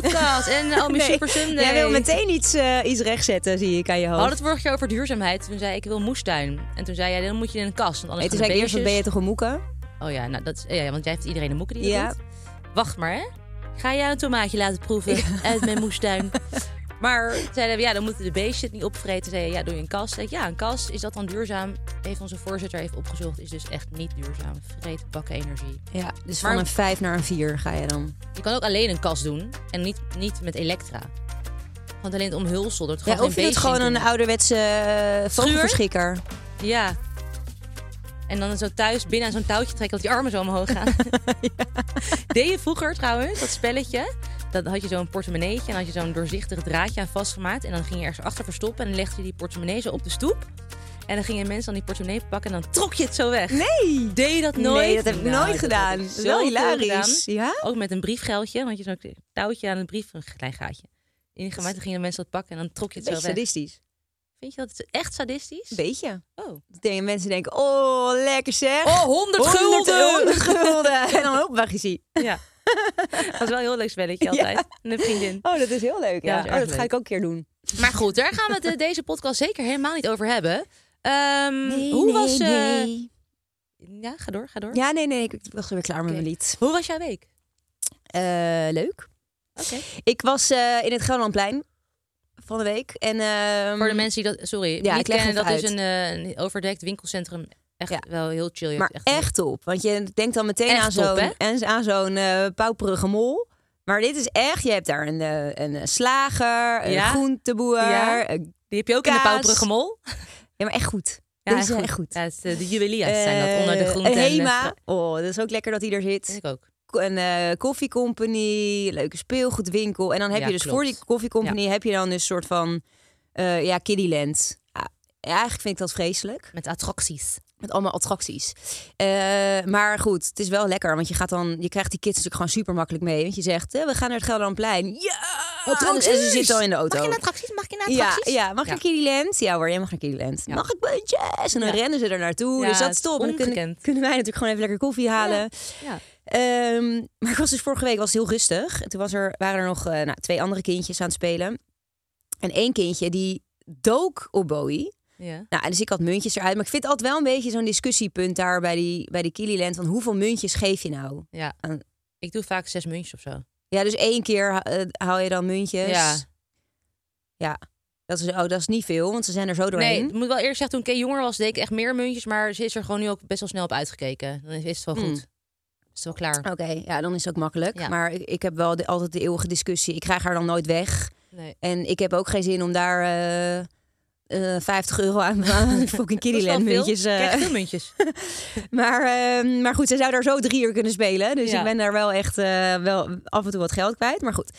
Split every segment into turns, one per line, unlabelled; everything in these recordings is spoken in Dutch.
Podcast en Naomi
Nee,
Super Sunday.
Jij wil meteen iets, eh, iets rechtzetten, zie ik aan je
We
hoofd.
hadden het vorige keer over duurzaamheid. Toen zei ik, ik wil moestuin. En toen zei jij, dan moet je in een kast. Want
Nee,
anders
toen zei ik eerst, ben je toch een moeke?
Oh ja, nou, dat is, ja, want jij heeft iedereen een moeke die dat
Ja.
doet. Wacht maar, hè. Ga jij een tomaatje laten proeven uit mijn moestuin. Maar zeiden we, ja, dan moeten de beestjes het niet opvreten. Zei je, ja, doe je een kast. Zei ja, een kast, is dat dan duurzaam? Heeft onze voorzitter even opgezocht. Is dus echt niet duurzaam. Vreet bakken energie.
Ja, dus
Maar-
van een 5 naar een 4 ga je dan.
Je kan ook alleen een kast doen. En niet, niet met elektra. Want alleen het omhulsel. Dat
Ja, of je
in
gewoon een ouderwetse eh, vogelverschikker.
Ja. En dan zo thuis binnen aan zo'n touwtje trekken dat die armen zo omhoog gaan. Deed je vroeger trouwens, dat spelletje? Dan had je zo'n portemonneetje en had je zo'n doorzichtig draadje aan vastgemaakt. En dan ging je ergens achter verstoppen en dan legde je die portemonnee zo op de stoep. En dan gingen mensen dan die portemonnee pakken en dan trok je het zo weg.
Nee!
Deed je dat nooit?
Nee, dat heb ik
Nou,
nooit
dat
gedaan. Dat is wel hilarisch.
gedaan.
Ja?
Ook met een briefgeldje, want je zo'n touwtje aan een brief, een klein gaatje. Ingemaakt, dan gingen mensen dat pakken en dan trok je het
Beetje
zo weg.
sadistisch.
Vind je dat echt sadistisch?
Een beetje.
Oh.
Denken mensen denken, oh, lekker zeg.
Oh, 100 gulden!
100 gulden. En dan je ziet.
Ja. Dat is wel een heel leuk spelletje altijd. Een vriendin.
Oh, dat is heel leuk.
Ja,
Ja,
dat
oh, dat ga ik ook een keer doen.
Maar goed, daar gaan we het eh, deze podcast zeker helemaal niet over hebben. Ehm, hoe was... eh, Ja, ga door, ga door.
Ja, nee, nee, ik was weer klaar met mijn lied.
Hoe was jouw week?
Eh, leuk.
Oké.
Ik was eh, in het Gelderlandplein van de week. En, ehm,
Voor de mensen die dat... Sorry,
ja,
niet
ik leg
kennen, dat
even
is een, eh, een overdekt winkelcentrum. Echt
Ja.
wel heel chill. Je
Maar
hebt
echt, top. Want je denkt dan meteen
Echt
aan zo'n aan zo'n eh pauperige mol. Maar dit is echt, je hebt daar een, eh, een eh, slager, een
Ja?
groenteboer.
Ja? Die heb je ook in de. Pauperige Mol.
ja, maar echt goed.
Ja,
Dit is echt goed.
Ja, het de juweliers zijn dat onder de groenten.
Een
en de
Hema. Oh, dat is ook lekker dat hij er zit.
ik ook.
Een eh koffiecompany, leuke speelgoedwinkel. En dan heb
Ja,
je dus
klopt.
voor die koffiecompany heb je dan dus een soort van ja, kiddieland. Ja, ja, eigenlijk vind ik dat vreselijk.
Met attracties.
Met allemaal attracties. Eh, maar goed, het is wel lekker. Want je gaat dan, je krijgt die kids natuurlijk gewoon super makkelijk mee. Want je zegt, we gaan naar het Gelderlandplein. Ja! En ze zitten al in de auto.
Mag je naar attracties? Mag je naar
Ja,
attracties?
ja, mag je
Ja.
naar? Ja hoor, jij mag naar Kiddieland.
Ja.
Mag ik muntjes? En dan
Ja.
rennen ze er naartoe.
Ja,
dus dat is top. En dan kunnen, wij natuurlijk gewoon even lekker koffie halen.
Ja.
Ehm, maar ik was dus vorige week was het heel rustig. En Toen was er, waren er nog eh, nou, twee andere kindjes aan het spelen. En één kindje die dook op Bowie.
Ja.
Nou, dus ik had muntjes eruit. Maar ik vind het altijd wel een beetje zo'n discussiepunt daar bij die, bij die Kililand. Van hoeveel muntjes geef je nou?
ja.
Aan-
Ik doe vaak zes muntjes of zo.
Ja, dus één keer eh, haal je dan muntjes.
Ja.
Ja. Dat is, oh, dat is niet veel, want ze zijn er zo doorheen.
Nee, ik moet wel eerst zeggen, toen ik jonger was, deed ik echt meer muntjes. Maar ze is er gewoon nu ook best wel snel op uitgekeken. Dan is het wel
Hmm.
goed. Is het wel klaar.
Oké, ja, dan is het ook makkelijk.
Ja.
Maar ik, ik heb wel de, altijd de eeuwige discussie. Ik krijg haar dan nooit weg.
Nee.
En ik heb ook geen zin om daar eh, eh, 50 euro aan, aan fucking Kiddyland muntjes. eh.
Ik krijg veel muntjes.
maar, eh, maar goed, ze zou daar zo drie uur kunnen spelen. Dus
Ja.
ik ben daar wel echt eh, wel af en toe wat geld kwijt. Maar goed,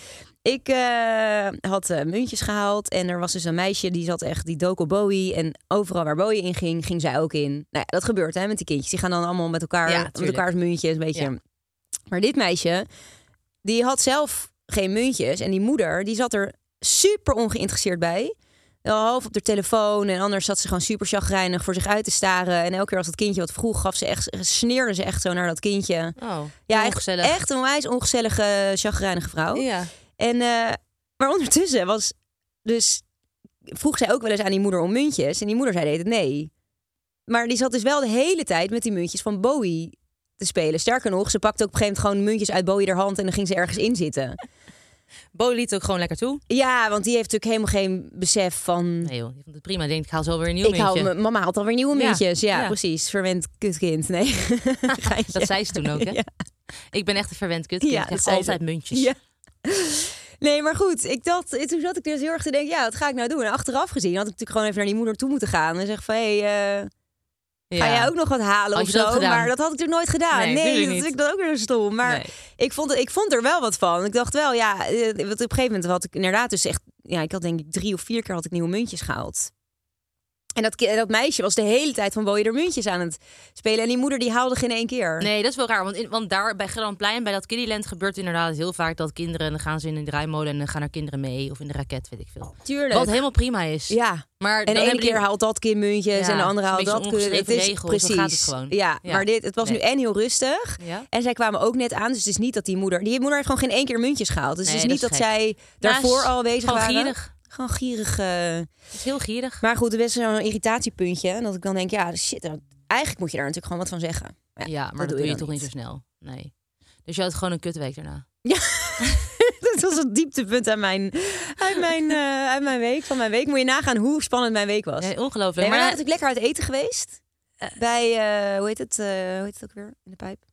ik eh, had eh, muntjes gehaald. En er was dus een meisje die zat echt, die dook op Bowie. En overal waar Bowie in ging, ging zij ook in. Nou ja, dat gebeurt hè, met die kindjes. Die gaan dan allemaal met elkaar,
Ja,
met elkaars muntjes. Een beetje. Maar dit meisje, die had zelf geen muntjes. En die moeder, die zat er super ongeïnteresseerd bij. Half op de telefoon en anders zat ze gewoon super chagrijnig voor zich uit te staren. En elke keer als dat kindje wat vroeg, gaf ze echt, sneerde ze echt zo naar dat kindje.
Oh,
Ja, echt, echt een wijs ongezellige, chagrijnige vrouw.
Ja.
En, eh, maar ondertussen was dus vroeg zij ook wel eens aan die moeder om muntjes. En die moeder zei deed het nee. Maar die zat dus wel de hele tijd met die muntjes van Bowie te spelen. Sterker nog, ze pakte ook op een gegeven moment gewoon muntjes uit Bowie haar hand en dan ging ze ergens in zitten.
Bo liet ook gewoon lekker toe.
Ja, want die heeft natuurlijk helemaal geen besef van.
Nee joh, die vond het prima. Denkt, ik haal zo weer een nieuw
ik hou,
muntje.
mama haalt alweer nieuwe
Ja,
muntjes. Ja,
ja.
precies. Verwend kutkind. Nee.
Dat zei ze toen ook, hè?
Ja.
Ik ben echt een verwend kutkind.
Ja,
ik krijg
ze.
altijd muntjes.
Ja. Nee, maar goed. Ik dacht, toen zat ik dus heel erg te denken, ja, wat ga ik nou doen? En achteraf gezien had ik natuurlijk gewoon even naar die moeder toe moeten gaan en zeggen van, hé, hey, eh, Ga jij ook nog wat halen
Had
of
dat
zo? Maar dat had ik natuurlijk nooit gedaan.
Nee,
dat vind ik dat ook weer stom. Maar
Nee.
ik, vond, ik vond er wel wat van. Ik dacht wel, ja, eh, op een gegeven moment had ik inderdaad dus echt... Ja, ik had denk ik drie of vier keer had ik nieuwe muntjes gehaald. En dat, dat meisje was de hele tijd van Boje er muntjes aan het spelen. En die moeder die haalde geen één keer.
Nee, dat is wel raar. Want, in, want daar bij Gelderlandplein, bij dat Kiddyland, gebeurt inderdaad heel vaak dat kinderen... dan gaan ze in de draaimolen en dan gaan er kinderen mee. Of in de raket, weet ik veel.
Tuurlijk.
Wat helemaal prima is.
Ja.
Maar
En de ene
hebben die-
keer haalt dat kind muntjes
Ja,
en de andere
het is
haalt
een
dat kind.
ongeschreven regel, zo
precies.
gaat het gewoon.
Ja,
Ja.
maar dit, het was
Nee.
nu en heel rustig.
Ja?
En zij kwamen ook net aan, dus het is niet dat die moeder... Die moeder heeft gewoon geen één keer muntjes gehaald. Dus
Nee,
het is niet
dat is
zij daarvoor
Nou, is
al bezig waren.
gierig.
Gewoon gierig. eh.
Het is heel gierig.
Maar goed, er is zo'n irritatiepuntje. En dat ik dan denk, ja, shit. nou, Eigenlijk moet je daar natuurlijk gewoon wat van zeggen. Maar
Ja, maar dat, doe je toch niet zo snel. Nee. Dus je had gewoon een kutweek daarna.
dat was het dieptepunt uit mijn, uit, mijn, eh, uit mijn week. Van mijn week moet je nagaan hoe spannend mijn week was.
Nee, ongelooflijk.
Nee, maar dan ben ik lekker uit eten geweest. Bij, eh, hoe heet het? eh, hoe heet het ook weer? In de pijp?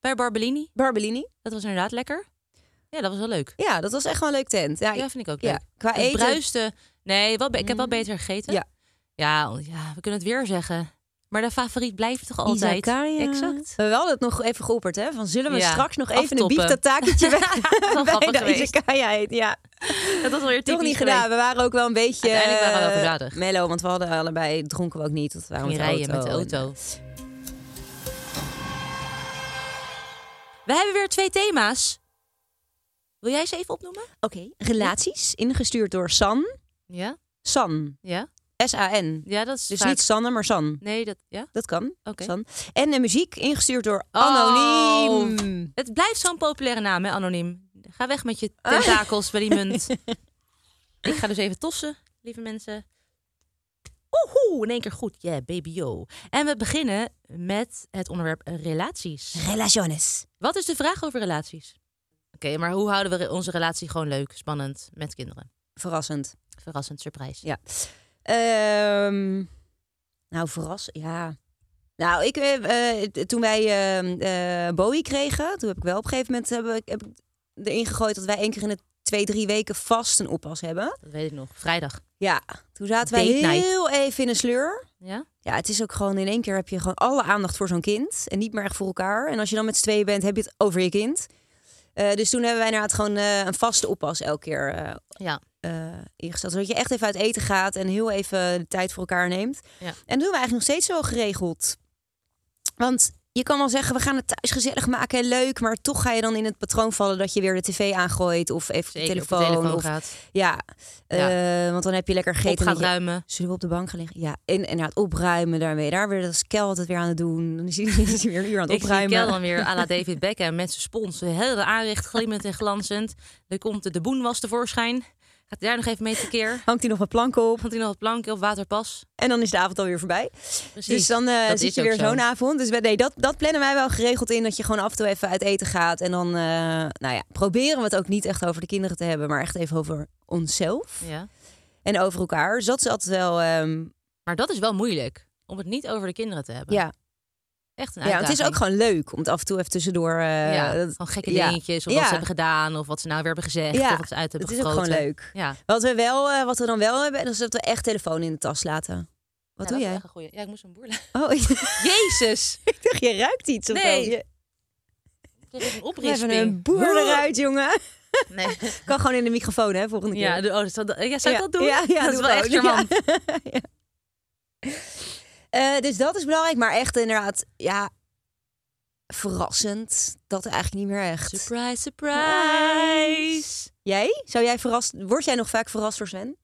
bij Barbellini,
Barbellini.
dat was inderdaad lekker. Ja, dat was wel leuk.
Ja, dat was echt wel een leuk tent. Ja,
vind ik ook
ja,
leuk.
qua
Het
eten.
bruiste. Nee, wel, ik heb wel beter gegeten.
Ja.
Ja, ja, we kunnen het weer zeggen. Maar de favoriet blijft toch altijd?
Izakaya.
Exact.
We hadden het nog even geopperd, hè? Van zullen we
Ja,
straks nog even
aftoppen.
een bieftataketje bij
grappig
de. Izakaya eet? Ja,
Dat was weer
toch niet gedaan. We waren ook wel een beetje
Uiteindelijk waren we wel
eh, mellow, want we hadden allebei dronken we ook niet. Dat waren de
rijden met de
auto.
We hebben weer twee thema's. Wil jij ze even opnoemen?
Oké, relaties ingestuurd door San.
Ja?
San.
Ja?
S-A-N.
Ja, dat is
Dus
vaak-
niet Sanne, maar San.
Nee, dat... Ja?
Dat kan.
Oké.
San. En de muziek ingestuurd door
Oh.
Anoniem.
Het blijft zo'n populaire naam, hè, anoniem. Ga weg met je
Ah.
tentakels bij die munt. Ik ga dus even tossen, lieve mensen. Oehoe, in één keer goed. Yeah, baby yo. En we beginnen met het onderwerp relaties.
Relaciones.
Wat is de vraag over relaties? Oké, maar hoe houden we onze relatie gewoon leuk, spannend met kinderen?
Verrassend.
Verrassend, surprise.
Ja. Ehm, nou, verrassend. Ja. Nou, ik, eh, toen wij eh, eh, Bowie kregen, toen heb ik wel op een gegeven moment heb ik, heb ik erin gegooid dat wij één keer in de twee, drie weken vast een oppas hebben.
Dat weet ik nog. Vrijdag.
Ja, toen zaten wij
night.
heel even in een sleur.
Ja?
Ja, het is ook gewoon in één keer heb je gewoon alle aandacht voor zo'n kind. En niet meer echt voor elkaar. En als je dan met z'n tweeën bent, heb je het over je kind. Eh, dus toen hebben wij inderdaad gewoon eh, een vaste oppas elke keer eh,
Ja.
ingesteld. Zodat je echt even uit eten gaat en heel even de tijd voor elkaar neemt.
Ja.
En dat doen we eigenlijk nog steeds zo geregeld. Want je kan wel zeggen, we gaan het thuis gezellig maken en leuk. Maar toch ga je dan in het patroon vallen dat je weer de tv aangooit. Of even
Zeker
de
op de
telefoon.
telefoon
of,
gaat.
ja, eh, want dan heb je lekker
Op
gegeten. en
gaat
je-
ruimen.
Zullen we op de bank gaan liggen? Ja, en inderdaad opruimen daarmee. Daar weer dat is Kel altijd weer aan het doen. Dan is hij, is hij weer een uur aan het
Ik
opruimen.
Kel dan weer à la David Beckham met zijn spons. Heel aanricht, glimmend en glanzend. Dan komt de, de boenwas tevoorschijn. Gaat hij daar nog even mee tekeer.
Hangt hij nog wat planken op.
Komt hij nog wat planken op waterpas.
En dan is de avond alweer voorbij.
Precies.
Dus dan eh, zit je weer
zo.
zo'n avond. Dus nee, dat, dat plannen wij wel geregeld in. Dat je gewoon af en toe even uit eten gaat. En dan eh, nou ja, proberen we het ook niet echt over de kinderen te hebben. Maar echt even over onszelf.
Ja.
En over elkaar. Dus dat is altijd wel... ehm,
Maar dat is wel moeilijk. Om het niet over de kinderen te hebben.
ja.
Echt een
ja, het is ook gewoon leuk om het af en toe even tussendoor... eh,
ja,
dat-
van gekke
ja.
dingetjes. Of wat ze hebben gedaan. Of wat ze nou weer hebben gezegd.
Ja,
Of wat ze uit hebben
Het is ook gewoon leuk.
Ja.
Wat we, wel, eh, wat we dan wel hebben, is dat we echt telefoon in de tas laten. Wat
Ja,
doe jij?
Ja, ik moest een boer laten.
Oh, ik
Jezus!
dacht, je ruikt iets of
Nee.
Je-
is een
Even
oprisping.
een boer eruit, jongen.
Nee.
Kan gewoon in de microfoon, hè, volgende keer.
Ja, oh, dat ja, zou ik
Ja,
dat doen?
ja, ja,
dat is wel echt charmant.
Ja. Eh, dus dat is belangrijk, maar echt inderdaad, ja, verrassend. Dat eigenlijk niet meer echt.
Surprise, surprise.
Jij? Zou jij verrast? Word jij nog vaak verrast door Sven?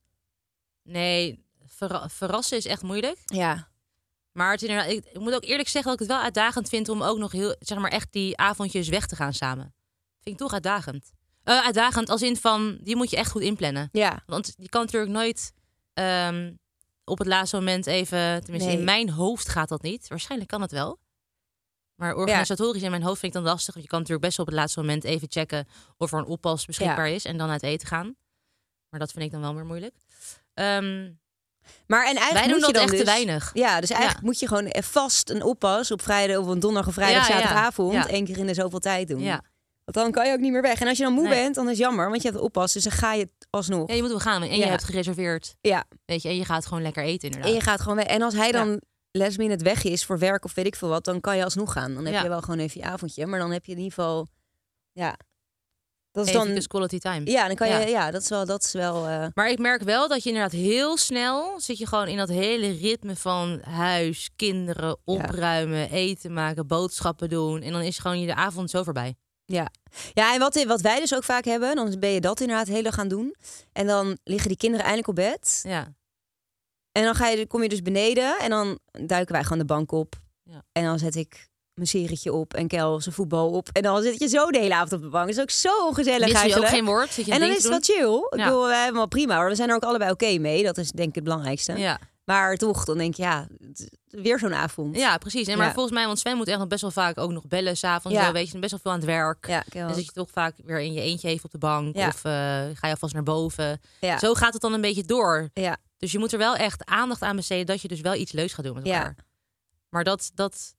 Nee, verra- verrassen is echt moeilijk.
Ja.
Maar het inderdaad, ik, ik moet ook eerlijk zeggen dat ik het wel uitdagend vind om ook nog heel, zeg maar, echt die avondjes weg te gaan samen. Vind ik toch uitdagend. Eh, uitdagend als in van, die moet je echt goed inplannen.
Ja.
Want je kan natuurlijk nooit ehm, op het laatste moment even... Tenminste,
Nee.
in mijn hoofd gaat dat niet. Waarschijnlijk kan het wel. Maar organisatorisch in mijn hoofd vind ik dan lastig. Want je kan natuurlijk best wel op het laatste moment even checken... of er een oppas beschikbaar is en dan uit eten gaan. Maar dat vind ik dan wel weer moeilijk. Ehm,
Maar en eigenlijk
wij doen
moet je
dat
dan
echt
dus,
te weinig.
Ja, dus eigenlijk
Ja.
moet je gewoon vast een oppas op vrijdag of een donderdag of vrijdag,
Ja, ja.
zaterdagavond
Ja.
één keer in de zoveel tijd doen.
Ja.
Want dan kan je ook niet meer weg. En als je dan moe
Nee.
bent, dan is het jammer, want je hebt een oppas, dus dan ga je alsnog.
ja, je moet wel gaan. En je
Ja.
hebt gereserveerd.
Ja.
Weet je, en je gaat gewoon lekker eten inderdaad.
En je gaat gewoon weg. En als hij dan last minute weg is voor werk of weet ik veel wat, dan kan je alsnog gaan. Dan heb
Ja.
je wel gewoon even je avondje, maar dan heb je in ieder geval, ja, dat is
Even
dan,
dus quality time.
ja, dan kan
Ja.
je, ja, dat is wel, dat is wel. eh,
Maar ik merk wel dat je inderdaad heel snel zit je gewoon in dat hele ritme van huis, kinderen, opruimen, eten maken, boodschappen doen. En dan is gewoon je de avond zo voorbij.
Ja, ja en wat, wat wij dus ook vaak hebben, dan ben je dat inderdaad heel gaan doen. En dan liggen die kinderen eindelijk op bed.
Ja.
En dan ga je, kom je dus beneden en dan duiken wij gewoon de bank op.
Ja.
En dan zet ik mijn serietje op en Kel zijn voetbal op. En dan zit je zo de hele avond op de bank. Dat is ook zo ongezellig
Wist je ook geen woord? Zit je
en dan is het wel chill. Ik
Ja.
bedoel, we hebben wel prima hoor. We zijn er ook allebei oké mee. Dat is denk ik het belangrijkste.
Ja.
Maar toch, dan denk je, ja, weer zo'n avond.
ja, precies. En maar
Ja.
volgens mij, want Sven moet echt nog best wel vaak ook nog bellen s'avonds.
Ja.
Weet je, best wel veel aan het werk.
Ja.
Dus dat je toch vaak weer in je eentje even op de bank.
Ja.
Of eh, ga je alvast naar boven.
ja.
Zo gaat het dan een beetje door.
ja.
Dus je moet er wel echt aandacht aan besteden dat je dus wel iets leuks gaat doen met
Ja.
elkaar. Maar dat, dat,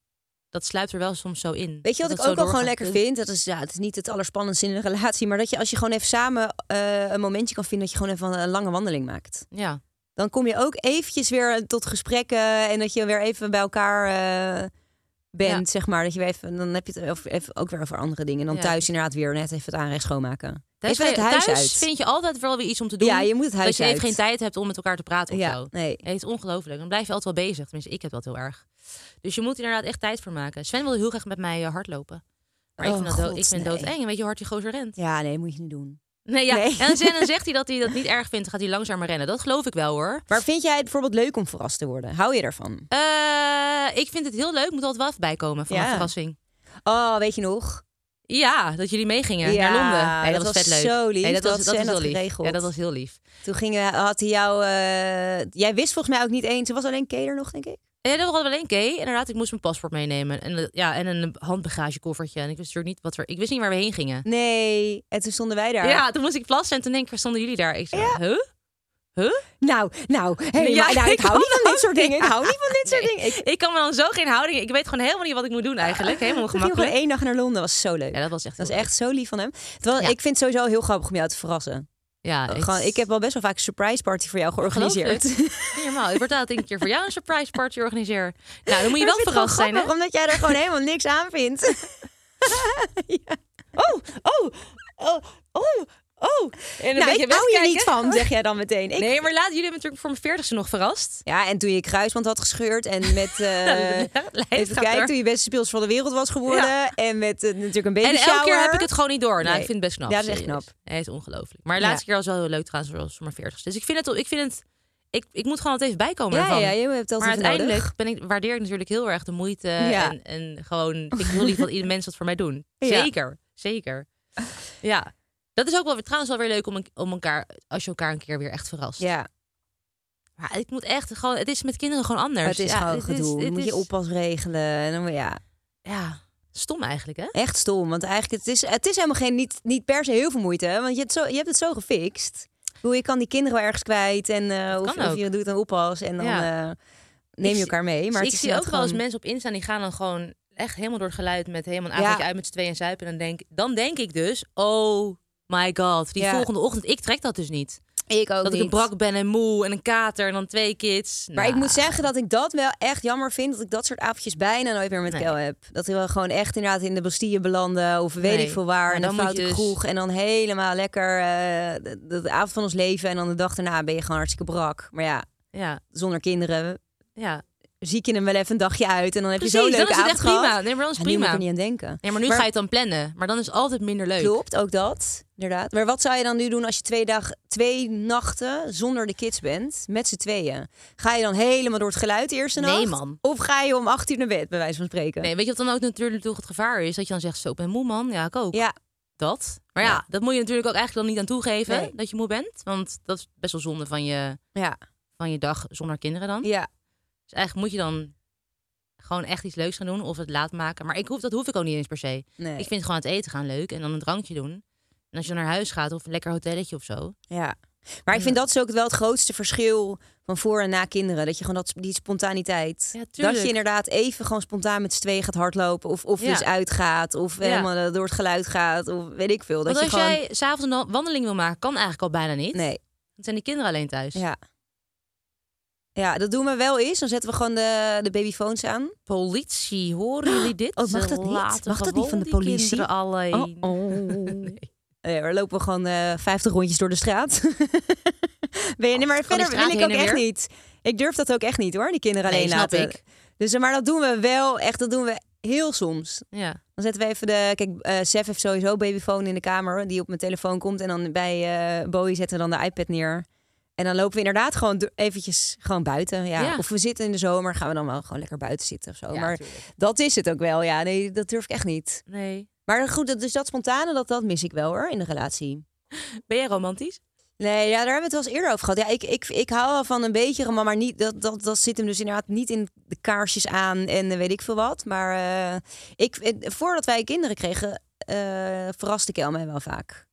dat sluipt er wel soms zo in.
Weet je wat ik ook wel gewoon lekker vind? Dat is, ja, het is niet het allerspannendste in een relatie. Maar dat je als je gewoon even samen eh, een momentje kan vinden... dat je gewoon even een lange wandeling maakt.
Ja.
Dan kom je ook eventjes weer tot gesprekken. En dat je weer even bij elkaar eh, bent,
Ja.
zeg maar. Dat je weer even, dan heb je het over- even, ook weer over andere dingen. En dan
Ja.
thuis inderdaad weer net even het aanrecht schoonmaken.
Thuis,
even het huis
thuis
uit.
vind je altijd wel weer iets om te doen.
Ja, je moet het
dat
huis
je even
uit.
geen tijd hebt om met elkaar te praten of
Ja,
zo.
nee.
Het is ongelooflijk. Dan blijf je altijd wel bezig. Tenminste, ik heb dat heel erg. Dus je moet inderdaad echt tijd voor maken. Sven wil heel graag met mij eh, hardlopen. Maar ik
Oh,
vind, dat dood,
God,
ik vind
nee.
doodeng. En weet je hoe hard die gozer rent?
Ja, nee, moet je niet doen.
Nee, ja.
Nee.
En, dan- zegt hij dat hij dat niet erg vindt. Dan gaat hij langzamer rennen. Dat geloof ik wel hoor.
Maar vind jij het bijvoorbeeld leuk om verrast te worden? Hou je ervan?
Eh, ik vind het heel leuk. Moet altijd wel even bijkomen van
Ja.
een verrassing.
Oh, weet je nog?
Ja, dat jullie meegingen
Ja,
naar Londen. Nee, dat,
dat
was vet leuk.
zo lief.
Nee, dat,
Dat
was, dat was heel lief.
geregeld.
Ja, dat was heel lief.
Toen ging, had hij jou... eh, jij wist volgens mij ook niet eens... Er was alleen Keder nog, denk ik.
Ja, dat was wel één keer. Inderdaad, ik moest mijn paspoort meenemen. En, eh, ja, en een handbagagekoffertje. En ik wist natuurlijk niet wat er... Ik wist niet waar we heen gingen.
Nee, en toen stonden wij daar.
Ja, toen moest ik plassen. En toen denk ik, waar stonden jullie daar? Ik zei, huh? Huh?
Nou, nou, helemaal,
Ja,
nou, ik
ik
hou niet van dit soort dingen. Ik hou niet van dit soort
Nee,
dingen. Ik,
Ik kan me dan zo geen houding... Ik weet gewoon helemaal niet wat ik moet doen eigenlijk. Helemaal
we gingen gewoon
gemakkelijk.
één dag naar Londen. was zo leuk.
Ja, dat was echt
dat is
heel
echt zo lief van hem. Terwijl,
Ja.
ik vind het sowieso heel grappig om jou te verrassen.
Ja,
Gewoon, ik heb wel best wel vaak een surprise party voor jou georganiseerd.
Normaal. Ik word altijd een keer voor jou een surprise party organiseer. Nou, dan moet je wel verrast zijn, hè?
Omdat jij er gewoon helemaal niks aan vindt. Ja. Oh, oh, oh, oh, oh.
En
Nou, ik hou hier niet
van.
van, zeg jij dan meteen. Ik,
Nee, maar laat jullie hebben natuurlijk voor mijn veertigste nog verrast.
Ja, en toen je kruisband had gescheurd en met...
Lijst
even kijken, toen je beste speels van de wereld was geworden.
Ja.
En met eh, natuurlijk een baby
En elke keer heb ik het gewoon niet door. Nou,
Nee.
ik vind het best knap.
Ja, dat is echt knap.
Het is ongelooflijk. Maar de
Ja.
laatste keer was wel heel leuk trouwens, zoals voor mijn veertigste. Dus ik vind het, ik vind het, ik, ik moet gewoon altijd even bijkomen
Ja,
ervan.
ja, je hebt
maar uiteindelijk
nodig.
ben ik, waardeer ik natuurlijk heel erg de moeite en, en gewoon ik heel lief wat ieder mens dat voor mij doen. Zeker, zeker. Ja, dat is ook wel weer, trouwens wel weer leuk om, een- om elkaar, als je elkaar een keer weer echt verrast.
Ja,
Maar ik moet echt gewoon, het is met kinderen gewoon anders.
het is
ja,
gewoon gedoe.
Is,
Dan moet je oppas regelen. En dan, ja,
Ja, stom eigenlijk, hè?
echt stom. Want eigenlijk, het is, het is helemaal geen, niet, niet per se heel veel moeite. Want je hebt, zo, je hebt het zo gefixt. Hoe je kan die kinderen wel ergens kwijt. En eh, of, je doet een oppas. En dan
Ja.
eh, neem je
Ik
elkaar mee. Maar het
ik
is
zie ook
inderdaad
wel eens
gewoon-
mensen op Insta die gaan dan gewoon echt helemaal door het geluid met helemaal een
Ja.
uit met z'n tweeën en zuipen. En dan denk, dan denk ik dus, oh my god, die
Ja.
volgende ochtend, ik trek dat dus niet.
Ik ook
dat ik
niet.
een brak ben en moe en een kater en dan twee kids.
Maar
Nou,
ik moet zeggen dat ik dat wel echt jammer vind. Dat ik dat soort avondjes bijna nooit meer met
Nee.
Kel heb. Dat we gewoon echt inderdaad in de Bastille belanden. Of weet
Nee.
ik veel waar. En
dan
een foute
dus-
kroeg. En dan helemaal lekker eh, de, de, de avond van ons leven. En dan de dag daarna ben je gewoon hartstikke brak. Maar ja,
Ja,
zonder kinderen
ja.
Ziek je hem wel even een dagje uit. En dan heb
Precies,
je zo'n leuke avond
echt prima. Nee, maar dan is
Ja,
het
nu moet ik
prima.
er niet aan denken.
Nee, maar nu
Maar-
ga je het dan plannen. Maar dan is het altijd minder leuk.
Klopt, ook dat. Inderdaad. Maar wat zou je dan nu doen als je twee, dagen, twee nachten zonder de kids bent? Met z'n tweeën. Ga je dan helemaal door het geluid de eerste
Nee,
nacht?
man.
Of ga je om acht uur naar bed, bij wijze van spreken?
Nee, weet je wat dan ook natuurlijk toch het gevaar is? Dat je dan zegt, zo, ik ben moe man. Ja, ik ook.
Ja,
dat. Maar ja,
Ja.
dat moet je natuurlijk ook eigenlijk dan niet aan toegeven
Nee.
dat je moe bent. Want dat is best wel zonde van je,
Ja,
van je dag zonder kinderen dan.
ja.
Dus eigenlijk moet je dan gewoon echt iets leuks gaan doen of het laat maken. Maar ik hoef, dat hoef ik ook niet eens per se.
Nee.
Ik vind gewoon het eten gaan leuk en dan een drankje doen. En als je naar huis gaat of een lekker hotelletje of zo.
Ja. Maar ik vind dat is ook wel het grootste verschil van voor en na kinderen. Dat je gewoon dat, die spontaniteit.
Ja,
dat je inderdaad even gewoon spontaan met z'n tweeën gaat hardlopen. Of, of
Ja.
dus uitgaat. Of
Ja.
helemaal eh, door het geluid gaat. Of weet ik veel. Dat
Want als
je gewoon...
jij s'avonds een wa- wandeling wil maken, kan eigenlijk al bijna niet.
Nee,
Dan zijn die kinderen alleen thuis.
ja. Ja, dat doen we wel eens. Dan zetten we gewoon de, de babyfoons aan.
Politie, horen jullie dit?
Oh, mag dat niet? Mag dat niet van de politie?
alleen.
Oh, oh. Nee, we lopen gewoon eh 50 rondjes door de straat. ben je, maar verder wil
straat
ik ook echt
weer?
niet. Ik durf dat ook echt niet hoor, die kinderen
Nee,
alleen
snap
laten.
ik.
Dus, eh, maar dat doen we wel, echt, dat doen we heel soms.
Ja.
Dan zetten we even de. Kijk, eh Sef heeft sowieso babyfoon in de kamer die op mijn telefoon komt. En dan bij Bowie zetten we dan de iPad neer. En dan lopen we inderdaad gewoon eventjes gewoon buiten. Ja.
Ja.
Of we zitten in de zomer, gaan we dan wel gewoon lekker buiten zitten of zo.
Ja,
maar
tuurlijk.
dat is het ook wel. Ja, nee, dat durf ik echt niet.
Nee.
Maar goed, dat- dus dat spontane, dat, dat mis ik wel hoor in de relatie.
Ben jij romantisch?
Nee, ja, daar hebben we het wel eens eerder over gehad. Ja, ik, ik, ik hou wel van een beetje roman, maar niet, dat, dat, dat zit hem dus inderdaad niet in de kaarsjes aan en weet ik veel wat. Maar eh, ik, eh, voordat wij kinderen kregen, eh verraste Kel mij wel vaak.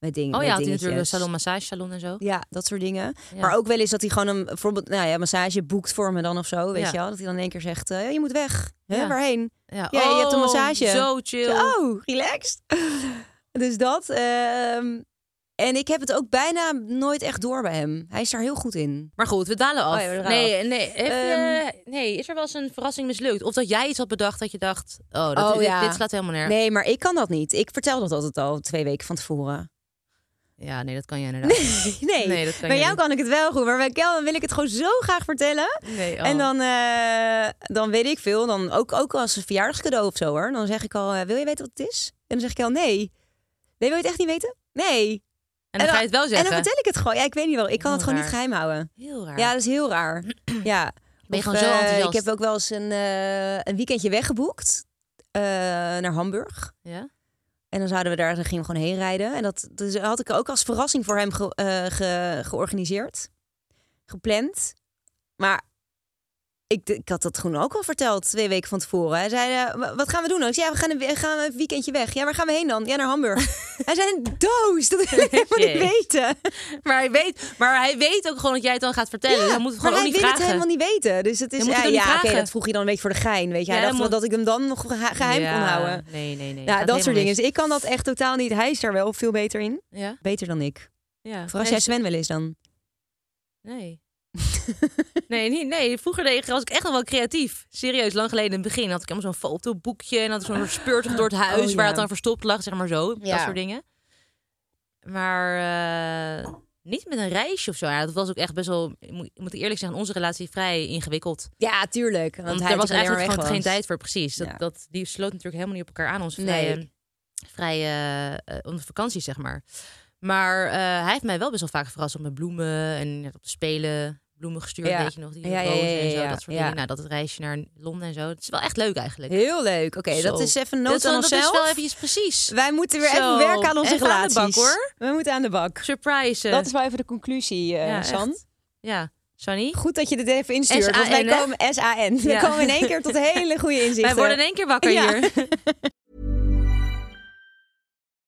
Met dingen.
Oh
met
ja, hij natuurlijk een salon, massagesalon en zo.
Ja, dat soort dingen.
Ja.
Maar ook wel eens dat hij gewoon een bijvoorbeeld, nou ja, massage boekt voor me dan of zo. Weet
Ja.
je wel? Dat hij dan in één keer zegt: eh, Je moet weg. Hè,
Ja.
Waarheen?
Ja,
Ja, je hebt een
Oh,
massage.
Zo chill.
Zo, Oh, relaxed. Dus dat. ehm, en ik heb het ook bijna nooit echt door bij hem. Hij is daar heel goed in.
Maar goed, we dalen af.
Oh ja, we dalen
nee, nee, heb
Ehm.
nee, is er wel eens een verrassing mislukt? Of dat jij iets had bedacht dat je dacht, oh, dat,
Oh,
dit,
ja.
dit slaat helemaal nergens.
Nee, maar ik kan dat niet. Ik vertel dat altijd al twee weken van tevoren.
Ja, nee, dat kan je inderdaad.
Nee,
Nee, dat kan
bij jou
niet.
kan ik het wel goed. Maar bij Kel wil ik het gewoon zo graag vertellen.
Nee, oh.
En dan, eh, dan weet ik veel. Dan ook, ook als een verjaardagscadeau of zo hoor. Dan zeg ik al, eh, wil je weten wat het is? En dan zeg ik al, nee. Nee, wil je het echt niet weten? Nee.
En dan ga je het wel
En
zeggen.
dan vertel ik het gewoon. Ja, ik weet niet wel. Ik kan
Heel
het gewoon niet geheim houden.
Heel raar.
Ja, dat is heel raar. Ja.
Ben je
Of,
gewoon zo
eh? Ik heb ook wel eens een, een weekendje weggeboekt. naar Hamburg.
Ja?
En dan zouden we daar, dan gingen we gewoon heen rijden. En dat dus had ik ook als verrassing voor hem ge- eh, ge- georganiseerd. Gepland. Maar ik, ik had dat gewoon ook al verteld, twee weken van tevoren. Hij zei, eh, "Wa- wat gaan we doen? Ik zei, ja, we gaan een, gaan een weekendje weg. Ja, waar gaan we heen dan? Ja, naar Hamburg. hij zei, doos, dat wil ik helemaal niet weten.
Maar, hij weet, maar hij weet ook gewoon dat jij het dan gaat vertellen. dus hij moet het
maar hij
ook
wil
niet
het helemaal niet weten. Dus het is, ja,
niet
ja oké,
vragen.
dat vroeg je dan een beetje voor de gein. Weet je. Hij dacht wel
moet-
dat ik hem dan nog geheim kon houden.
Nee, nee, nee.
Ja, dat soort dingen. Dus ik kan dat echt totaal niet. Hij is daar wel veel beter in. Beter dan ik.
Ja.
Voor als jij Sven wel is dan.
Nee. Nee, niet, nee, vroeger deed was ik echt nog wel creatief. Serieus, lang geleden in het begin had ik helemaal zo'n fotoboekje en had ik zo'n speurtocht door het huis
Oh, ja.
waar het dan verstopt lag, zeg maar zo. Dat
Ja.
soort dingen. Maar eh, niet met een reisje of zo. Ja, dat was ook echt best wel, moet, moet ik eerlijk zeggen, onze relatie vrij ingewikkeld.
Ja, tuurlijk. Want,
Want
hij
er was eigenlijk gewoon geen tijd voor, precies. Dat, dat, die sloot natuurlijk helemaal niet op elkaar aan, onze
Nee.
vrije, vrije onze vakantie, zeg maar. Maar eh, hij heeft mij wel best wel vaak verrast op mijn bloemen en op te spelen. Bloemen gestuurd,
Ja.
weet je nog, die
Ja,
en zo, dat soort dingen. Nou, dat het reisje naar Londen en zo. Het is wel echt leuk eigenlijk.
Heel leuk. Oké, dat is even nood aan
wel- dat
onszelf.
is wel eventjes precies.
Wij moeten weer
Zo.
even werken aan onze
Even aan de
relaties.
bak, hoor.
We moeten aan de bak.
Surprise.
Dat is wel even de conclusie,
ja,
San.
Ja, Sunny.
Goed dat je dit even instuurt. want wij komen SAN. We komen in één keer tot hele goede inzichten.
Wij worden in één keer wakker hier.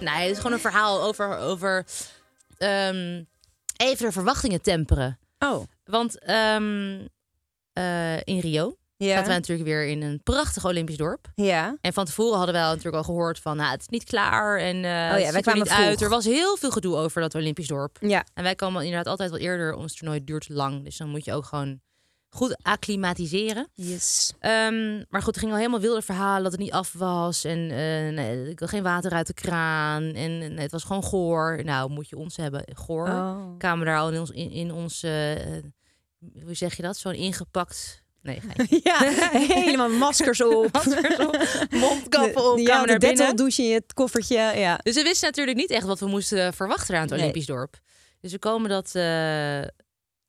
Nee, het is gewoon een verhaal over, over ehm, even de verwachtingen temperen.
Oh,
Want ehm, eh, in Rio
ja.
zaten wij natuurlijk weer in een prachtig Olympisch dorp.
Ja.
En van tevoren hadden wij al natuurlijk al gehoord van, nou, het is niet klaar en eh
wij
het ziet er
kwamen
niet
vroeg.
uit. Er was heel veel gedoe over dat Olympisch dorp.
Ja.
En wij komen inderdaad altijd wat eerder. Ons toernooi duurt lang, dus dan moet je ook gewoon goed acclimatiseren.
Yes.
Ehm, maar goed, er gingen al helemaal wilde verhalen dat het niet af was. En eh, nee, geen water uit de kraan. En nee, het was gewoon goor. Nou, moet je ons hebben, goor.
Oh.
Kwamen daar al in ons, in, in ons eh, hoe zeg je dat? Zo'n ingepakt... Nee.
Ja, helemaal maskers op.
Maskers op, mondkappen op,
Ja, de douche in je koffertje. Ja.
Dus we wisten natuurlijk niet echt wat we moesten verwachten aan het
Nee.
Olympisch dorp. Dus we komen dat... eh,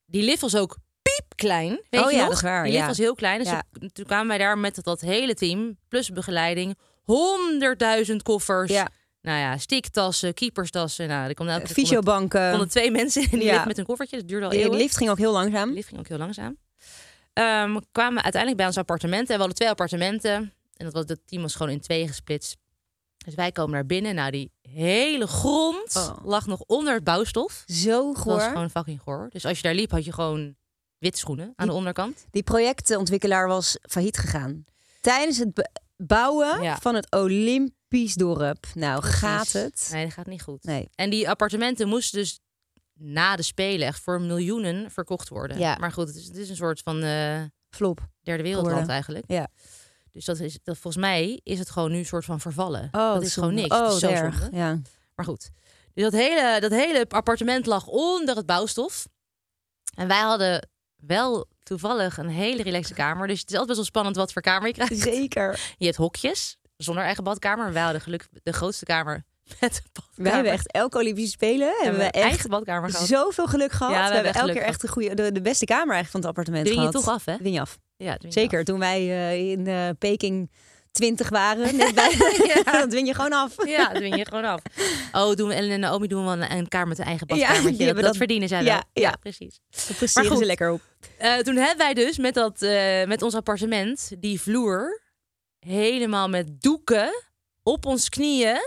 die lift was ook piepklein. Weet
Oh
je
ja,
nog?
dat is waar,
Die lift
ja.
was heel klein. Dus
Ja.
toen kwamen wij daar met dat, hele team, plus begeleiding. Honderdduizend koffers.
Ja.
Nou ja, stiktassen, keeperstassen. Nou, er konden elke konden,
Fysiobanken.
konden twee mensen in die
Ja.
lift met een koffertje. Dat duurde al
De
eeuwen.
lift ging ook heel langzaam.
De lift ging ook heel langzaam. We kwamen uiteindelijk bij ons appartementen. En we hadden twee appartementen. En dat, was, dat team was gewoon in tweeën gesplitst. Dus wij komen naar binnen. Nou, die hele grond
Oh.
lag nog onder het bouwstof.
Zo
Dat was
goor.
gewoon fucking goor. Dus als je daar liep, had je gewoon wit schoenen aan de onderkant.
Die projectontwikkelaar was failliet gegaan. Tijdens het bouwen
Ja.
van het Olympisch dorp. Nou,
Precies.
gaat het?
Nee, dat gaat niet goed.
Nee.
En die appartementen moesten dus na de Spelen echt voor miljoenen verkocht worden.
Ja.
Maar goed, het is, het is een soort van eh,
Flop.
derde wereldland
Geworden.
eigenlijk.
Ja.
Dus dat is, dat, volgens mij is het gewoon nu een soort van vervallen.
Oh,
dat is gewoon niks.
Oh,
zo
erg. Ja.
Maar goed. Dus dat hele, dat hele appartement lag onder het bouwstof. En wij hadden wel toevallig een hele relaxe kamer. Dus het is altijd best wel spannend wat voor kamer je krijgt.
Zeker.
Je hebt hokjes zonder eigen badkamer. Wij hadden gelukkig de grootste kamer met een badkamer.
Wij hebben echt elke Olympische Spelen hebben we
een
echt
eigen badkamer gehad.
zoveel geluk gehad.
Ja, we
we,
hebben
hebben elke keer echt de, goede, de, de beste kamer eigenlijk van het appartement
Dwing je
gehad.
toch af, hè?
Dwing je af.
Ja,
Zeker.
af.
Toen wij eh, in eh, Peking 20 waren, net bij, dan dwing je gewoon af.
Ja, dat dwing je gewoon af. Oh, doen we, Ellen en Naomi doen we wel een, een kamer met een eigen
Ja,
badkamertje.
die
dat,
hebben
dat
dat-
verdienen zij
Ja,
wel.
ja.
precies.
Dat presteren ze lekker op.
Eh, toen hebben wij dus met, dat, eh, met ons appartement die vloer helemaal met doeken op ons knieën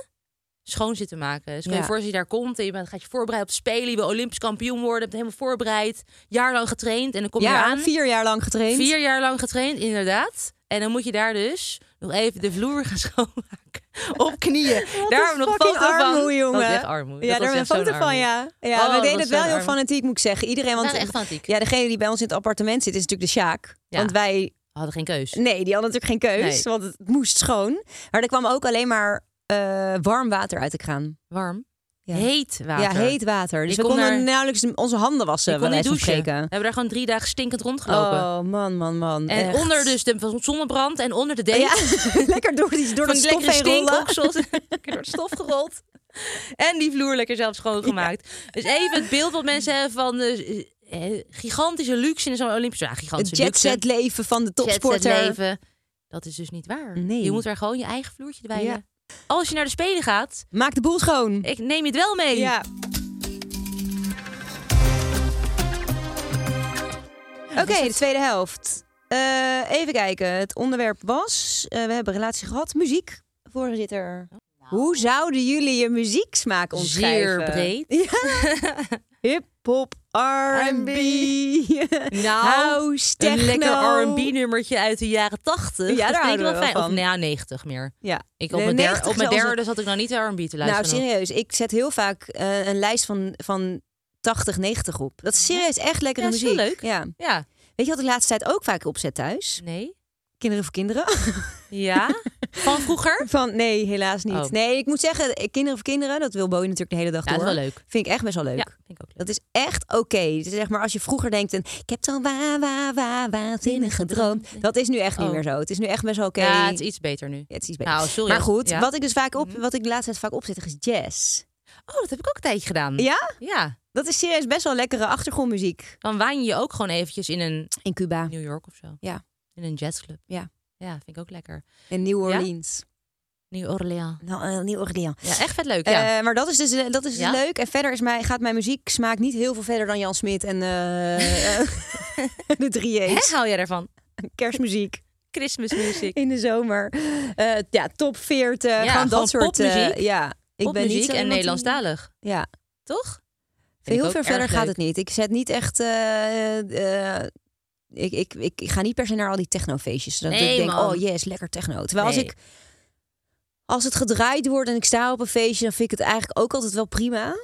schoon zitten maken. Dus kun je
Ja.
je voorstellen, je daar komt en je bent, gaat je voorbereiden op Spelen. Je wil Olympisch kampioen worden, hebt helemaal voorbereid. Jaarlang getraind en dan kom je
Ja,
eraan.
vier jaar lang getraind.
Vier jaar lang getraind, inderdaad. En dan moet je daar dus even de vloer gaan schoonmaken. Op knieën. daar hebben we nog een foto van.
armoe, jongen.
Dat is echt armoe.
Ja,
Dat
daar
was
hebben we een foto van,
armoe.
ja. Ja,
Oh,
we deden het wel heel fanatiek, moet ik zeggen. Iedereen, want
echt fanatiek.
Ja, degene die bij ons in het appartement zit, is natuurlijk de Sjaak.
Ja.
Want wij,
hadden geen keus.
nee, die hadden natuurlijk geen keus,
Nee.
want het moest schoon. Maar er kwam ook alleen maar eh, warm water uit de kraan.
Warm.
Ja.
Heet water.
Ja, heet water. Dus we
kon
konden nauwelijks onze handen wassen,
kon niet douchen. We hebben daar gewoon drie dagen stinkend rondgelopen.
Oh, man, man, man.
en
Echt.
onder dus de zonnebrand en onder de date.
Ja, lekker door, die, door de stof heen rollen.
lekker door het stof gerold. En die vloer lekker zelf schoongemaakt. Dus even het beeld wat mensen hebben van de eh, gigantische luxe in zo'n Olympische... Ja,
Het
gigantische luxe.
jetset leven van de topsporter.
Jetset-leven. Dat is dus niet waar.
Nee.
Je moet daar gewoon je eigen vloertje erbij
Ja.
Als je naar de Spelen gaat,
Maak de boel schoon.
ik neem je het wel mee.
Ja. Oké, de tweede helft. Eh, even kijken. Het onderwerp was... eh, we hebben relatie gehad. Muziek. Voorzitter. Hoe zouden jullie je muzieksmaak omschrijven?
Zeer breed.
Ja. Hip-hop, R&B,
Nou,
techno.
Een lekker R&B-nummertje uit de jaren 80.
Ja, daar
dat vind ik wel
wel
fijn. Of
van.
nee, ja, 90 meer.
Ja.
Ik op mijn, der-
90
op mijn derde zat ik nou niet de R&B te
Nou,
luisteren.
serieus. Ik zet heel vaak eh, een lijst van, van 80, 90 op. Dat is serieus echt lekkere
Ja, is wel
muziek.
leuk.
Ja.
Ja.
Weet je wat ik de laatste tijd ook vaak opzet thuis?
Nee.
Kinderen voor kinderen.
Ja. Van vroeger?
Van, nee, helaas niet.
Oh.
Nee, ik moet zeggen, eh, kinderen voor kinderen, dat wil Boy natuurlijk de hele dag
Ja, dat
door.
is wel leuk.
Vind ik echt best wel leuk.
Ja, vind ik ook leuk.
Dat is echt oké. Zeg maar als je vroeger denkt, en, ik heb zo wa wa wa waanzinnig gedroomd. Dat is nu echt niet
Oh.
meer zo. Het is nu echt best wel oké.
Ja, het is iets beter nu.
Ja, het is iets beter.
Nou, sorry.
maar goed,
Ja.
wat ik dus vaak op,
Mhm.
wat ik de laatste tijd vaak opzet, is jazz.
Oh, dat heb ik ook een tijdje gedaan.
Ja?
Ja.
Dat is serieus best wel lekkere achtergrondmuziek.
Dan waan je je ook gewoon eventjes in een
In Cuba.
New York of zo.
Ja.
In een jazzclub.
Ja.
Ja, vind ik ook lekker.
In New
Ja?
Orleans.
New Orleans.
Nou, eh, New Orleans.
Ja, echt vet leuk. Ja.
Eh, maar dat is dus, eh, dat is dus
Ja?
leuk. En verder is mijn, gaat mijn muziek smaak niet heel veel verder dan Jan Smit en de drie E's.
hou jij daarvan?
Kerstmuziek
Christmas music.
in de zomer. Ja, top 40.
Ja,
gewoon dat
gewoon
soort
popmuziek.
ja, ik ben niet
en
iemand die-
Nederlandstalig.
Ja,
Toch?
heel
ik
veel verder gaat het niet. Ik zet niet echt. Ik, ik, ik, ik ga niet per se naar al die technofeestjes. Dat
Nee,
ik denk,
man.
oh yes, lekker techno. Terwijl als ik als het gedraaid wordt en ik sta op een feestje, dan vind ik het eigenlijk ook altijd wel prima.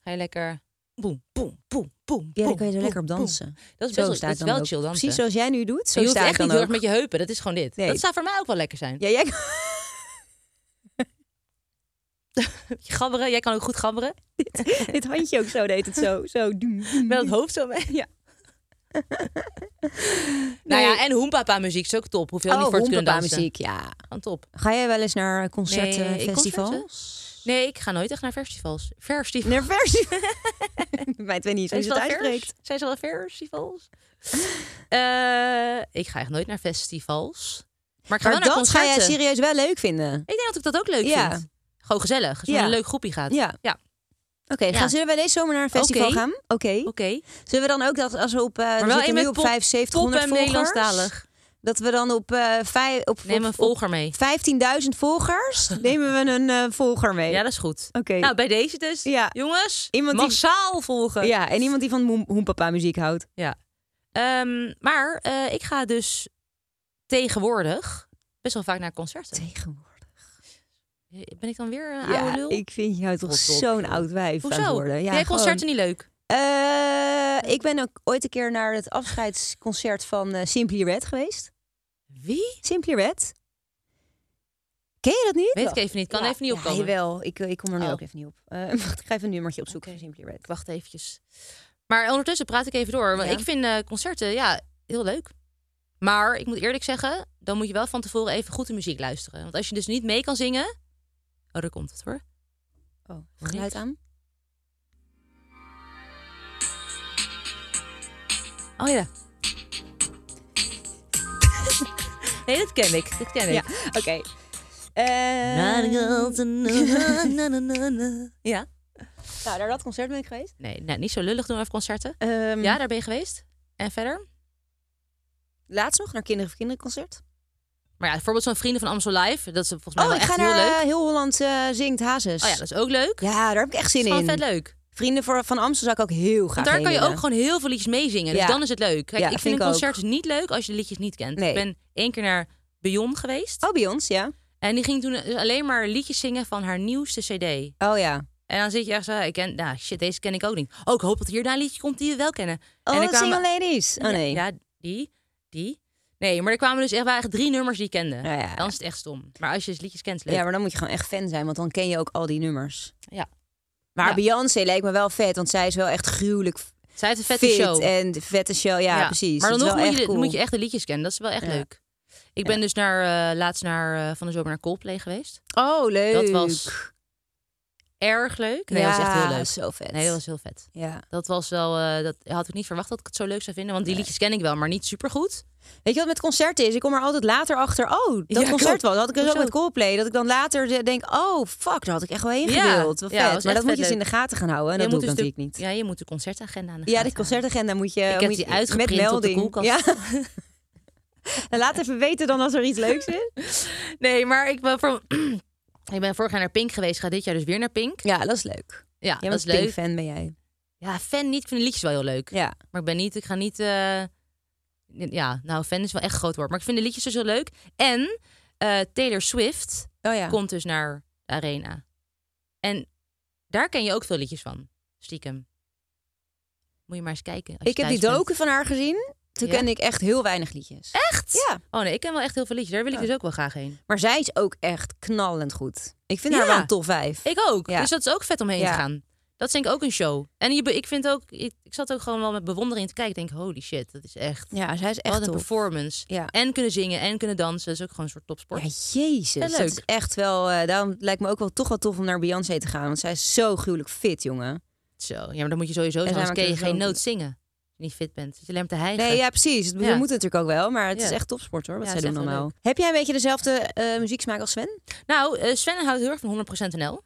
Ga je lekker boem, boem, boem, boem.
Ja,
boem,
kan je zo
boem,
lekker op dansen.
Dat is best dat is
dan
wel
ook.
chill dansen.
Precies zoals jij nu doet, zo
je hoeft echt
dan
niet heel erg met je heupen. Dat is gewoon dit.
Nee.
Dat zou voor mij ook wel lekker zijn.
Ja, jij...
Je gabberen, jij kan ook goed gabberen.
dit handje ook zo deed het zo. zo
Met het hoofd zo mee.
Ja.
Nou ja, en hoempapa muziek is ook top. Hoef je
Oh,
niet voor te kunnen dansen.
muziek, ja.
Gewoon top.
Ga jij wel eens naar concerten,
Nee,
festivals?
concerten? Nee, ik ga nooit echt naar festivals. Festivals.
Naar versie. Mij weet niet hoe
Zijn
je
ze
het uitspreekt.
Zijn ze wel festivals? Eh, ik ga echt nooit naar festivals. Maar ik ga
Maar
wel naar
dat ga jij
concerten.
serieus wel leuk vinden.
Ik denk dat ik dat ook leuk
Ja.
vind. Gewoon gezellig. Als je
Ja.
een leuk groepje gaat.
Ja.
Ja.
Oké,
Ja.
gaan zullen wij deze zomer naar een festival gaan? Oké.
Oké.
Zullen we dan ook dat als we op, uh,
Maar
we
wel
nu op
pop,
7500
pop en
volgers,
Nederlandstalig.
dat we dan op, vijf, op,
Neem een volger mee.
15.000 volgers nemen we een eh, volger mee.
Ja, dat is goed.
Oké.
Nou, bij deze dus.
Ja.
Jongens,
Iemand die-
massaal volgen.
ja, en iemand die van Hoempapa muziek houdt.
Ja. Ehm, maar ik ga dus tegenwoordig best wel vaak naar concerten.
Tegenwoordig.
Ben ik dan weer een oude
Ja,
lul?
ik vind jou toch zo'n oud wijf aan het
Hoezo?
worden.
Vind
Ja,
jij
gewoon.
concerten niet leuk?
Eh, ik ben ook ooit een keer naar het afscheidsconcert van eh, Simply Red geweest.
Wie?
Simply Red. Ken je dat niet?
Weet ik even niet. Kan
Ja,
even niet
Ja,
opkomen.
jawel. Ik, ik kom er nu
Oh.
ook even niet op. Eh, wacht, ik ga even een nummertje opzoeken van Simply Red.
Ik wacht eventjes. Maar ondertussen praat ik even door. Want
Ja.
ik vind eh, concerten ja, heel leuk. Maar ik moet eerlijk zeggen, dan moet je wel van tevoren even goed de muziek luisteren. Want als je dus niet mee kan zingen... Oh, daar komt het hoor.
Oh, geluid aan.
Oh ja. nee, dat ken ik. Dat ken ik.
Ja, oké. Eh,
ja.
nou, naar dat concert ben ik geweest.
Nee, nou, niet zo lullig doen we even concerten.
Ehm,
Ja, daar ben je geweest. En verder?
Laatst nog naar Kinderen voor Kinderen concert.
Maar ja, bijvoorbeeld zo'n Vrienden van Amstel Live. Dat is volgens mij
Oh,
wel
ik
echt
ga
heel
naar
leuk.
eh, Heel Holland eh, zingt Hazes.
Oh ja, dat is ook leuk.
Ja, daar heb ik echt zin
dat is
in.
vet leuk.
Vrienden voor, van Amstel zou ik ook heel graag
Want daar kan je ook gewoon heel veel liedjes meezingen. Dus
Ja.
dan is het leuk. Kijk,
Ja,
ik
vind
een concert dus niet leuk als je de liedjes niet kent.
Nee.
Ik ben één keer naar Beyon geweest.
Oh, bij ons, ja.
En die ging toen dus alleen maar liedjes zingen van haar nieuwste cd.
Oh ja.
En dan zit je echt zo, ik ken, nou shit, deze ken ik ook niet. Oh, ik hoop dat hier daar een liedje komt die we wel kennen.
Oh,
en er
Single Ladies. Oh nee.
Ja, die, die. Nee, maar er kwamen dus echt waren echt drie nummers die ik kende.
Ja.
Dan is het echt stom. Maar als je dus liedjes kent, leuk.
Ja, maar dan moet je gewoon echt fan zijn, want dan ken je ook al die nummers.
Ja.
Maar
Ja.
Beyoncé lijkt me wel vet, want zij is wel echt gruwelijk
Zij heeft een vette show.
en vette show. Ja, precies.
Maar dan nog moet je, de-
cool.
moet je echt de liedjes kennen. Dat is wel echt leuk. Ik ben dus naar, eh, laatst naar, eh, van de zomer naar Coldplay geweest.
Oh, leuk.
Dat was erg leuk. Nee, dat was echt heel leuk.
zo vet.
Nee, dat was heel vet.
Ja.
Dat was wel, eh, dat had ik niet verwacht dat ik het zo leuk zou vinden. Want die liedjes ken ik wel, maar niet super goed.
Weet je wat met concerten is? Ik kom er altijd later achter. Oh, dat
Ja, ik
concert was. Dat had ik dus ook met Coldplay. Dat ik dan later denk, oh fuck, daar had ik echt wel heen
Ja.
gewild.
Ja,
vet.
was
maar dat moet je eens in de gaten gaan houden. En
Je
dat doe
moet
ik
dus
natuurlijk niet.
Ja, je moet de concertagenda aan de
Ja, de concertagenda moet je,
heb
moet je met
uitgeprint op de.
Ja. en laat even weten dan als er iets leuks is.
Nee, maar ik ben, voor... ik ben vorig jaar naar Pink geweest. Ga dit jaar dus weer naar Pink.
Ja, dat is leuk.
Ja,
Jij
dat is leuk.
fan ben jij.
Ja, fan niet. Ik vind de liedjes wel heel leuk.
Ja.
Maar ik ben niet, ik ga niet. eh, ja, nou, fan is wel echt een groot woord. Maar ik vind de liedjes dus heel leuk. En eh, Taylor Swift
Oh ja.
komt dus naar de arena. En daar ken je ook veel liedjes van. Stiekem. Moet je maar eens kijken. als je
Ik heb die
bent.
docu van haar gezien. Toen
Ja?
ken ik echt heel weinig liedjes.
Echt?
Ja.
Oh nee, ik ken wel echt heel veel liedjes. Daar wil ik dus ook wel graag heen.
Maar zij is ook echt knallend goed. Ik vind haar wel een top 5.
Ik ook. Dus dat is ook vet om heen te gaan. Dat is denk ik ook een show. En je, ik vind ook, ik, ik zat ook gewoon wel met bewondering te kijken. Ik denk, holy shit, dat is echt.
Ja, zij is echt
Wat een
top.
performance.
Ja.
En kunnen zingen en kunnen dansen. Dat is ook gewoon een soort topsport.
Ja, jezus.
Wel
Dat
leuk.
is echt wel... eh, daarom lijkt me ook wel toch wel tof om naar Beyoncé te gaan. Want zij is zo gruwelijk fit, jongen.
Zo, ja, maar dan moet je sowieso anders kun je geen noot zingen. Niet fit bent. Zit je alleen maar te hijgen.
Nee, ja, precies. Dat
Ja.
moet natuurlijk ook wel. Maar het is echt topsport, hoor. Wat
Ja,
zij
is
doen allemaal. Heb jij een beetje dezelfde eh, muzieksmaak als Sven?
Nou, eh, Sven houdt heel erg van 100% NL.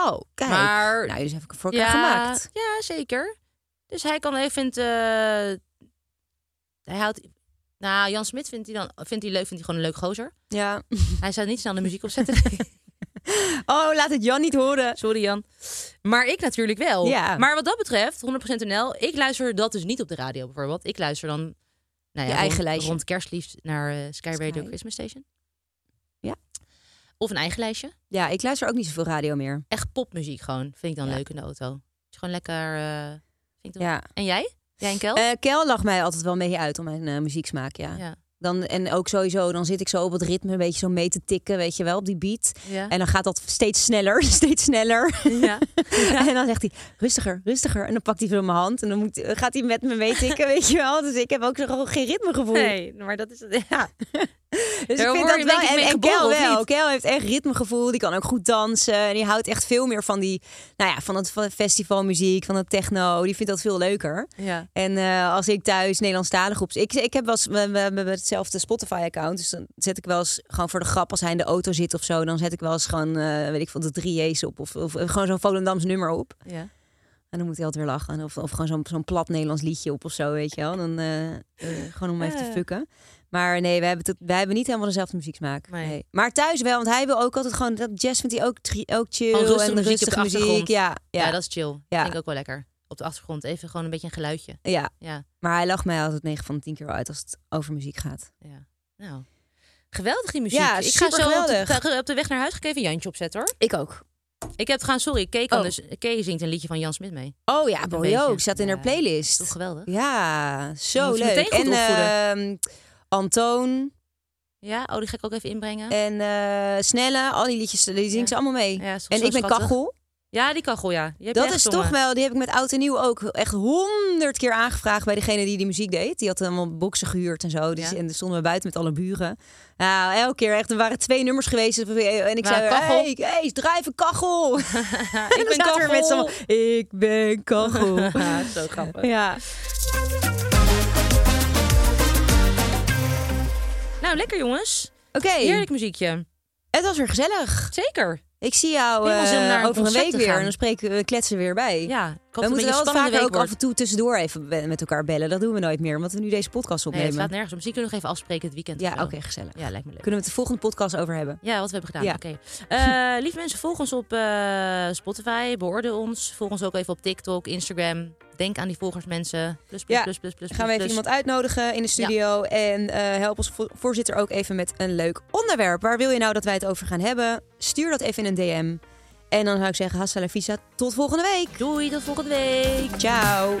Oh, kijk.
Maar
Nou, dus heb ik voor elkaar gemaakt.
Ja, zeker. Dus hij kan even vindt, eh, hij houdt. Nou, Jan Smit vindt hij dan vindt hij leuk, vindt hij gewoon een leuk gozer.
Ja.
Hij zou niet snel de muziek opzetten.
Oh, laat het Jan niet horen.
Sorry Jan. Maar ik natuurlijk wel.
Ja.
Maar wat dat betreft, 100% NL, ik luister dat dus niet op de radio bijvoorbeeld. Ik luister dan nou ja,
Je
rond,
eigen lijstje.
rond kerstliefst naar eh, Sky Radio
Sky.
Christmas Station.
Ja.
Of een eigen lijstje.
Ja, ik luister ook niet zoveel radio meer.
Echt popmuziek gewoon, vind ik dan
Ja.
leuk in de auto. Het is gewoon lekker... eh, Vind ik
Ja.
En jij? Jij en Kel?
Eh, Kel lag mij altijd wel een beetje uit om mijn muzieksmaak, ja.
ja.
Dan, en ook sowieso, dan zit ik zo op het ritme een beetje zo mee te tikken, weet je wel, op die beat.
Ja.
En dan gaat dat steeds sneller, steeds sneller.
Ja.
En dan zegt hij, rustiger, rustiger. En dan pakt hij veel mijn hand en dan moet, gaat hij met me meetikken, weet je wel. Dus ik heb ook zo gewoon geen ritmegevoel.
Nee, maar dat is. Ja.
Dus
Daar
ik vind dat wel. En,
mee
en Kel wel. Kel heeft echt ritmegevoel. Die kan ook goed dansen. En die houdt echt veel meer van die, nou ja, van het festivalmuziek, van het techno. Die vindt dat veel leuker.
Ja.
En eh, als ik thuis Nederlandstalig op... Ik, ik heb wel eens... We, we hetzelfde Spotify-account. Dus dan zet ik wel eens gewoon voor de grap... als hij in de auto zit of zo... dan zet ik wel eens gewoon, eh, weet ik veel, de 3J's op. Of, of gewoon zo'n Volendams nummer op.
ja.
En dan moet hij altijd weer lachen. Of, of gewoon zo'n zo'n plat Nederlands liedje op of zo, weet je wel. Dan, eh, eh, gewoon om even te fucken. Maar nee, wij hebben, wij hebben niet helemaal dezelfde muzieksmaak.
Nee.
Nee. Maar thuis wel, want hij wil ook altijd gewoon... Dat jazz vindt hij ook, ook chill
rustige
en
de
rustige muziek. Ja, ja,
Ja, dat is chill.
Ja.
Vind ik ook wel lekker. Op de achtergrond even gewoon een beetje een geluidje.
ja.
Ja,
Maar hij lacht mij altijd 9 van de 10 keer wel uit als het over muziek gaat.
ja. Nou, geweldig die muziek.
Ja,
ik ga zo op de, op de weg naar huis even Jantje opzetten hoor.
Ik ook.
Ik heb het gaan, sorry, Kay, kan
Oh.
dus, Kay zingt een liedje van Jan Smit mee.
Oh ja,
beetje.
ook. Staat in haar
Ja,
playlist.
Toch geweldig?
Ja, zo leuk. en ehm, Antoon
Ja, oh, die ga ik ook even inbrengen.
en eh, Snelle, al die liedjes, die zingt
Ja.
ze allemaal mee.
Ja,
en ik ben
schattig?
Kachel.
Ja, die kachel, ja. Die heb je
Dat is toch wel, die heb ik met oud en nieuw ook echt honderd keer aangevraagd bij degene die die muziek deed. Die had allemaal boksen gehuurd en zo. Dus,
Ja.
En dan stonden we buiten met alle buren. Nou, elke keer echt, er waren twee nummers geweest. En ik
Maar
zei,
kachel?
hey, hey, draai even kachel.
ik
en
ben
met z'n
kachel.
allen, ik ben kachel.
Zo grappig.
ja.
Nou, lekker jongens.
Oké,
Heerlijk muziekje.
het was weer gezellig.
Zeker.
Ik zie jou
om naar een
over een week weer. En dan spreken we, kletsen we weer bij.
Ja,
we moeten wel
week
ook af en toe tussendoor even met elkaar bellen. Dat doen we nooit meer, omdat we nu deze podcast
Nee,
opnemen.
het slaat nergens op. Misschien kunnen we nog even afspreken het weekend.
ja, oké, gezellig.
Ja, lijkt me leuk.
Kunnen we het de volgende podcast over hebben?
Ja, wat we hebben gedaan.
Ja.
Oké. Eh, lieve mensen, volg ons op eh, Spotify. Beoordeel ons. Volg ons ook even op TikTok, Instagram. Denk aan die volgers, mensen. Plus, plus,
Ja.
plus, plus, plus.
Gaan we even
plus.
iemand uitnodigen in de studio. En eh, help ons vo- voorzitter ook even met een leuk onderwerp. Waar wil je nou dat wij het over gaan hebben? Stuur dat even in een DM. En dan zou ik zeggen, hasta la vista. Tot volgende week.
Doei, tot volgende week.
Ciao.